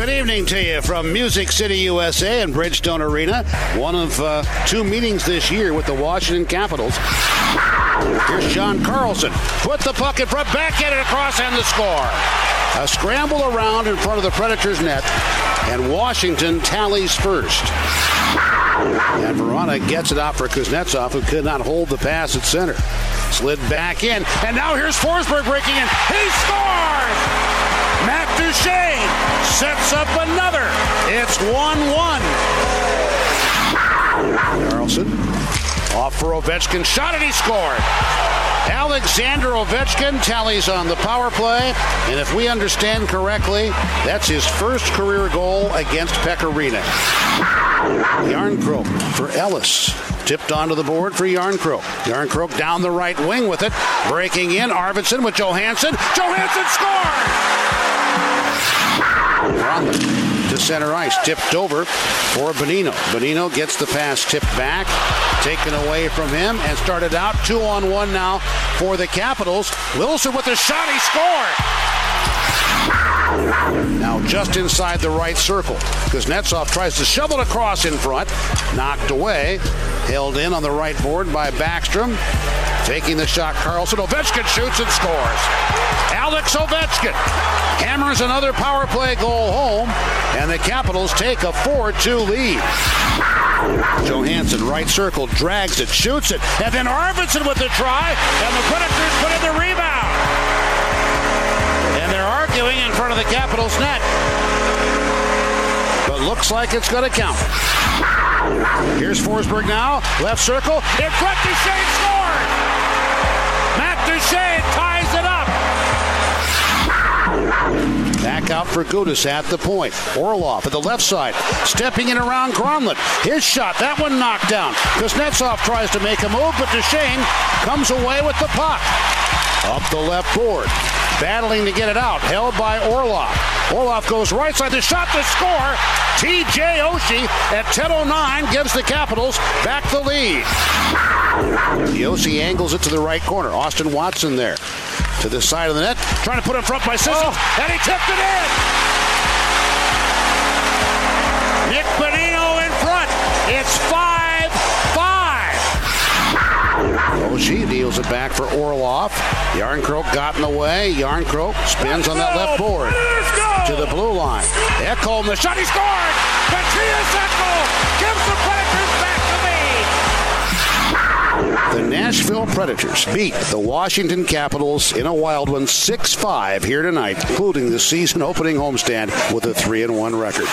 Good evening to you from Music City, USA and Bridgestone Arena. One of uh, two meetings this year with the Washington Capitals. Here's John Carlson. Put the puck in front, backhand it across, and the score. A scramble around in front of the Predators' net, and Washington tallies first. And Vrana gets it out for Kuznetsov, who could not hold the pass at center. Slid back in, and now here's Forsberg breaking in. He scores! Sets up another. It's 1 1. Carlson off for Ovechkin. Shot and he scored. Alexander Ovechkin tallies on the power play. And if we understand correctly, that's his first career goal against Pekka Rinne. Jarnkrok for Ellis. Tipped onto the board for Jarnkrok. Jarnkrok down the right wing with it. Breaking in. Arvidsson with Johansson. Johansson scores! to center ice. Tipped over for Bonino. Bonino gets the pass tipped back, taken away from him, and started out two on one now for the Capitals. Wilson with the shot, he scored. Now just inside the right circle. Kuznetsov tries to shovel it across in front. Knocked away. Held in on the right board by Backstrom. Taking the shot, Carlson. Ovechkin shoots and scores. Alex Ovechkin hammers another power play goal home, and the Capitals take a 4 2 lead. Johansson, right circle, drags it, shoots it, and then Arvidsson with the try, and the Predators put in the rebound. And they're arguing in front of the Capitals net. But looks like it's going to count. Here's Forsberg now, left circle, in front, Duchene scored! Matt Duchene ties it up! Back out for Gudas at the point. Orlov at the left side, stepping in around Granlund. His shot, that one knocked down. Kuznetsov tries to make a move, but Duchene comes away with the puck. Up the left board, battling to get it out, held by Orlov. Orlov goes right side, the shot to score. TJ Oshie at 10.09 gives the Capitals back the lead. Oshie angles it to the right corner. Austin Watson there to the side of the net, trying to put it in front by Sissons, oh. and he tipped it in. 5. Oshie deals it back for Orlov. Jarnkrok got in the way. Jarnkrok spins on that left board to the blue line. Ekholm, the shot, he scored! Mattias Ekholm gives the Predators back to me. the Nashville Predators beat the Washington Capitals in a wild one 6 5 here tonight, including the season opening homestand with a 3 1 record.